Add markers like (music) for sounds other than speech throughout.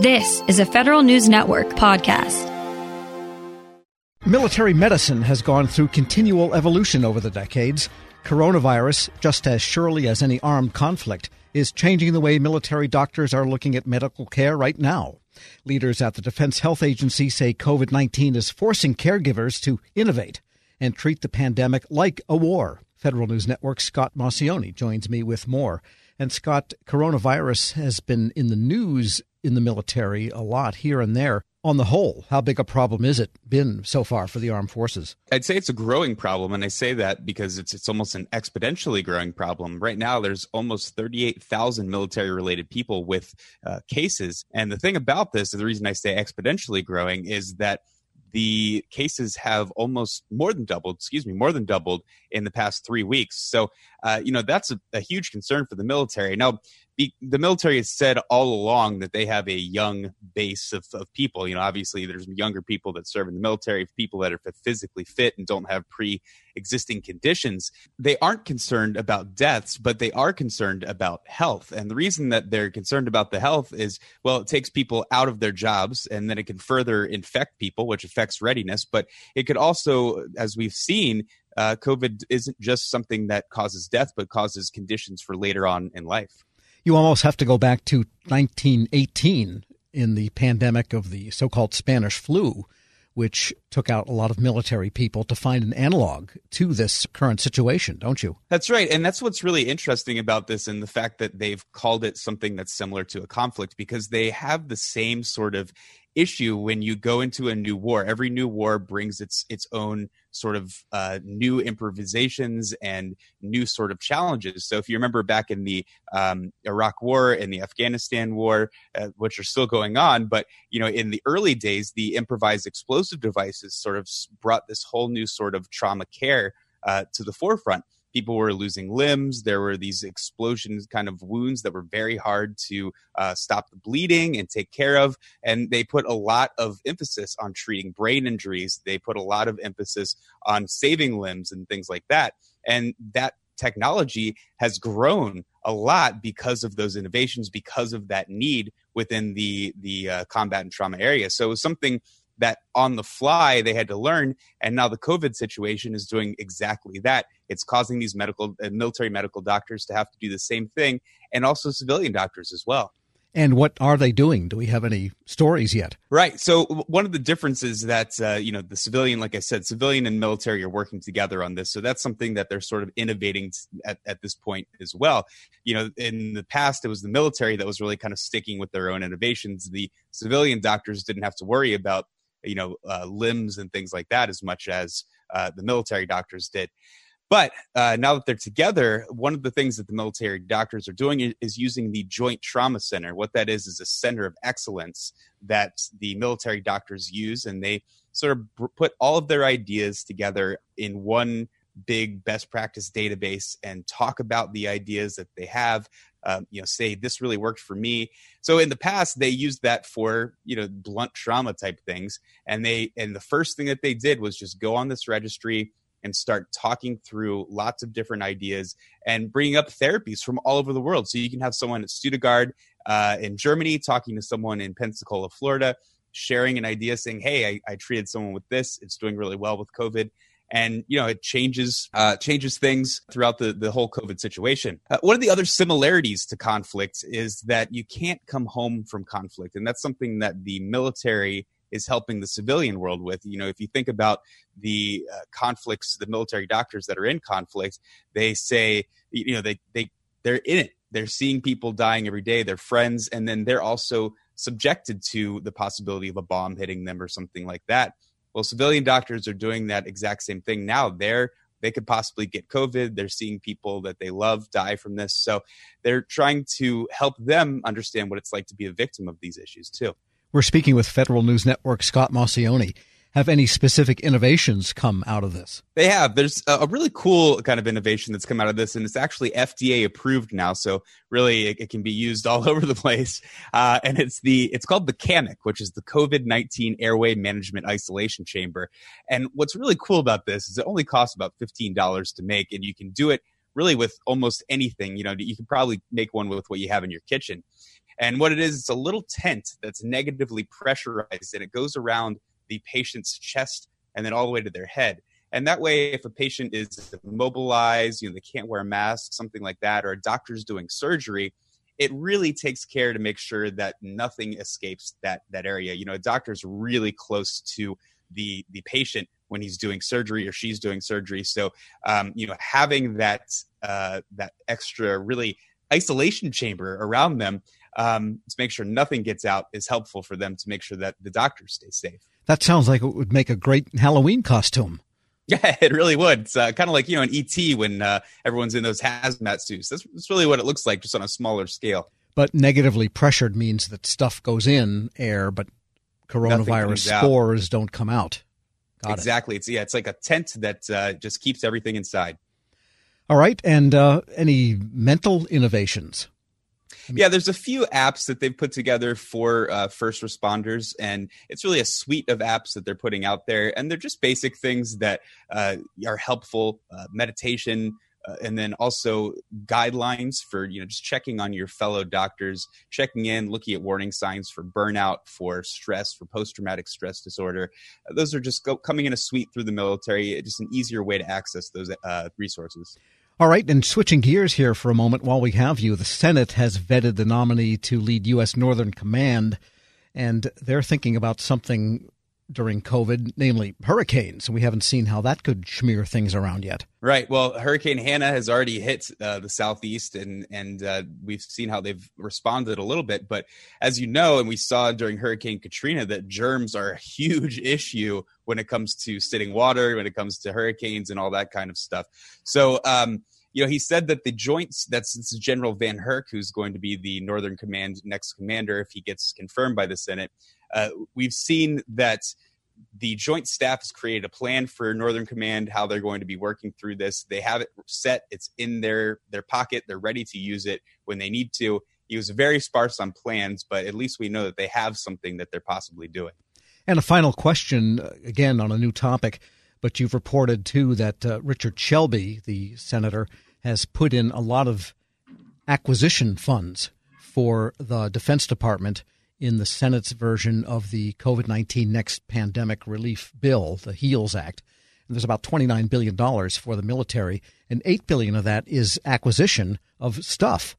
This is a Federal News Network podcast. Military medicine has gone through continual evolution over the decades. Coronavirus, just as surely as any armed conflict, is changing the way military doctors are looking at medical care right now. Leaders at the Defense Health Agency say COVID 19 is forcing caregivers to innovate and treat the pandemic like a war. Federal News Network's Scott Maucione joins me with more. And Scott, coronavirus has been in the news in the military a lot here and there. On the whole, how big a problem is it been so far for the armed forces? I'd say it's a growing problem, and I say that because it's it's almost an exponentially growing problem. Right now, there's almost 38,000 military-related people with uh, cases, and the thing about this, the reason I say exponentially growing, is that the cases have almost more than doubled, excuse me, more than doubled in the past three weeks. So, uh, you know, that's a, a, huge concern for the military. Now, be, the military has said all along that they have a young base of, of people. You know, obviously there's younger people that serve in the military, people that are physically fit and don't have pre-existing conditions. They aren't concerned about deaths, but they are concerned about health. And the reason that they're concerned about the health is, well, it takes people out of their jobs and then it can further infect people, which affects readiness. But it could also, as we've seen, uh, COVID isn't just something that causes death, but causes conditions for later on in life you almost have to go back to 1918 in the pandemic of the so called Spanish flu, which took out a lot of military people to find an analog to this current situation, don't you? That's right. And that's what's really interesting about this and the fact that they've called it something that's similar to a conflict because they have the same sort of issue when you go into a new war. Every new war brings its its own sort of uh, new improvisations and new sort of challenges. So if you remember back in the um, Iraq War and the Afghanistan War, uh, which are still going on, but you know in the early days, the improvised explosive devices sort of brought this whole new sort of trauma care uh, to the forefront people were losing limbs. There were these explosions, kind of wounds that were very hard to uh, stop the bleeding and take care of. And they put a lot of emphasis on treating brain injuries. They put a lot of emphasis on saving limbs and things like that. And that technology has grown a lot because of those innovations, because of that need within the the uh, combat and trauma area. So it was something that on the fly they had to learn and now the covid situation is doing exactly that it's causing these medical uh, military medical doctors to have to do the same thing and also civilian doctors as well and what are they doing? Do we have any stories yet? Right. So one of the differences that uh, you know the civilian, like I said, civilian and military are working together on this. So that's something that they're sort of innovating at, at this point as well. You know, in the past, it was the military that was really kind of sticking with their own innovations. The civilian doctors didn't have to worry about you know uh, limbs and things like that as much as uh, the military doctors did. But uh, now that they're together, one of the things that the military doctors are doing is using the Joint Trauma Center. What that is is a center of excellence that the military doctors use, and they sort of put all of their ideas together in one big best practice database and talk about the ideas that they have um, you know say this really worked for me. So in the past they used that for you know blunt trauma type things and they and the first thing that they did was just go on this registry and start talking through lots of different ideas and bringing up therapies from all over the world. So you can have someone at stuttgart uh, in germany talking to someone in pensacola florida sharing an idea saying hey I, I treated someone with this. It's doing really well with covid and you know it changes uh, changes things throughout the the whole COVID situation. Uh, one of the other similarities to conflict is that you can't come home from conflict, and that's something that the military is helping the civilian world with. You know, if you think about the uh, conflicts, the military doctors that are in conflict, they say, you know, they they they're in it. They're seeing people dying every day. They're friends, and then they're also subjected to the possibility of a bomb hitting them or something like that. Well, civilian doctors are doing that exact same thing now. They're they could possibly get COVID. They're seeing people that they love die from this. So they're trying to help them understand what it's like to be a victim of these issues too. We're speaking with Federal News Network Scott Maucione have any specific innovations come out of this? They have. There's a really cool kind of innovation that's come out of this, and it's actually FDA approved now. So really, it, it can be used (laughs) all over the place. Uh, and it's the it's called the CAMIC, which is the COVID nineteen Airway Management Isolation Chamber. And what's really cool about this is it only costs about fifteen dollars to make, and you can do it really with almost anything. You know, you can probably make one with what you have in your kitchen And what it is, it's a little tent that's negatively pressurized and it goes around the patient's chest and then all the way to their head. And that way, if a patient is immobilized, you know, they can't wear a mask, something like that, or a doctor's doing surgery, it really takes care to make sure that nothing escapes that that area. You know, a doctor's really close to the the patient when he's doing surgery or she's doing surgery. So, um, you know, having that uh, that extra really isolation chamber around them um, to make sure nothing gets out is helpful for them to make sure that the doctors stay safe. That sounds like it would make a great Halloween costume. (laughs) Yeah, it really would. It's uh, kind of like you know an ET when uh, everyone's in those hazmat suits. That's, that's really what it looks like, just on a smaller scale. But negatively pressured means that stuff goes in air, but coronavirus spores out. don't come out. Got exactly. It. It's yeah, it's like a tent that uh, just keeps everything inside. All right, and uh, any mental innovations? Yeah, there's a few apps that they've put together for uh, first responders, and it's really a suite of apps that they're putting out there, and they're just basic things that uh, are helpful. Uh, meditation, uh, and then also guidelines for you know just checking on your fellow doctors checking in looking at warning signs for burnout for stress for post-traumatic stress disorder those are just go, coming in a suite through the military it's just an easier way to access those uh, resources all right, and switching gears here for a moment while we have you, the Senate has vetted the nominee to lead U.S. Northern Command, and they're thinking about something during COVID, namely hurricanes. We haven't seen how that could smear things around yet. Right. Well, Hurricane Hanna has already hit uh, the southeast, and and uh, we've seen how they've responded a little bit. But as you know, and we saw during Hurricane Katrina, that germs are a huge issue when it comes to sitting water, when it comes to hurricanes, and all that kind of stuff. So. Um, you know, he said that the joints, that's General VanHerck, who's going to be the Northern Command next commander if he gets confirmed by the Senate. Uh, we've seen that the Joint Staff has created a plan for Northern Command, how they're going to be working through this. They have it set; it's in their their pocket. They're ready to use it when they need to. He was very sparse on plans, but at least we know that they have something that they're possibly doing. And a final question, uh, again on a new topic, but you've reported too that uh, Richard Shelby, the senator, has put in a lot of acquisition funds for the Defense Department in the Senate's version of the COVID 19 Next Pandemic Relief Bill, the HEALS Act. And there's about $29 billion for the military, and 8 billion of that is acquisition of stuff.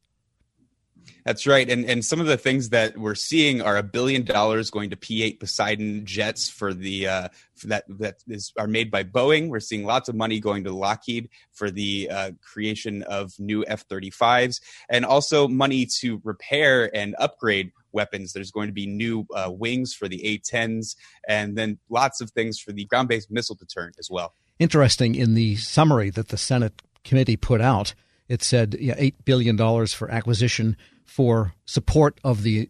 That's right. And and some of the things that we're seeing are a billion dollars going to P8 Poseidon jets for the uh, for that that is are made by Boeing. We're seeing lots of money going to Lockheed for the uh, creation of new F-35s, and also money to repair and upgrade weapons. There's going to be new uh, wings for the A-10s, and then lots of things for the ground-based missile deterrent as well. Interesting. In the summary that the Senate committee put out, it said yeah, eight billion dollars for acquisition for support of the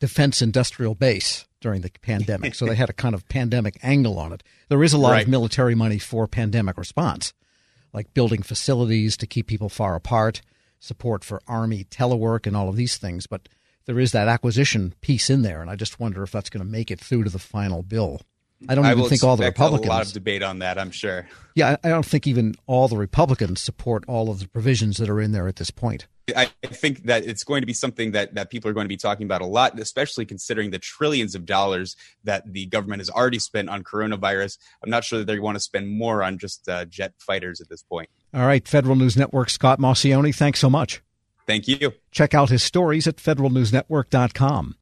defense industrial base during the pandemic. so they had a kind of pandemic angle on it. There is a lot right. of military money for pandemic response, like building facilities to keep people far apart, support for army telework, and all of these things. But there is that acquisition piece in there, and I just wonder if that's going to make it through to the final bill. I don't I even think all the Republicans. A lot of debate on that, I'm sure. Yeah, I don't think even all the Republicans support all of the provisions that are in there at this point. I think that it's going to be something that, that people are going to be talking about a lot, especially considering the trillions of dollars that the government has already spent on coronavirus. I'm not sure that they want to spend more on just uh, jet fighters at this point. All right, Federal News Network Scott Maucione, thanks so much. Thank you. Check out his stories at federalnewsnetwork.com.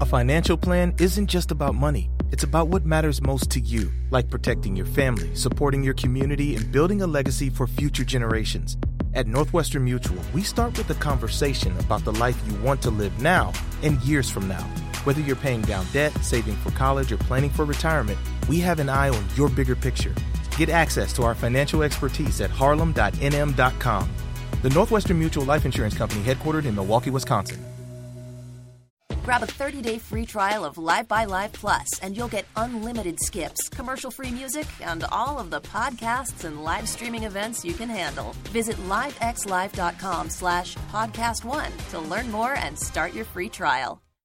A financial plan isn't just about money. It's about what matters most to you, like protecting your family, supporting your community, and building a legacy for future generations. At Northwestern Mutual, we start with a conversation about the life you want to live now and years from now. Whether you're paying down debt, saving for college, or planning for retirement, we have an eye on your bigger picture. Get access to our financial expertise at harlem.nm.com. The Northwestern Mutual Life Insurance Company, headquartered in Milwaukee, Wisconsin. Grab a 30-day free trial of LiveXLive Plus, and you'll get unlimited skips, commercial-free music, and all of the podcasts and live streaming events you can handle. Visit livexlive.com slash podcast one to learn more and start your free trial.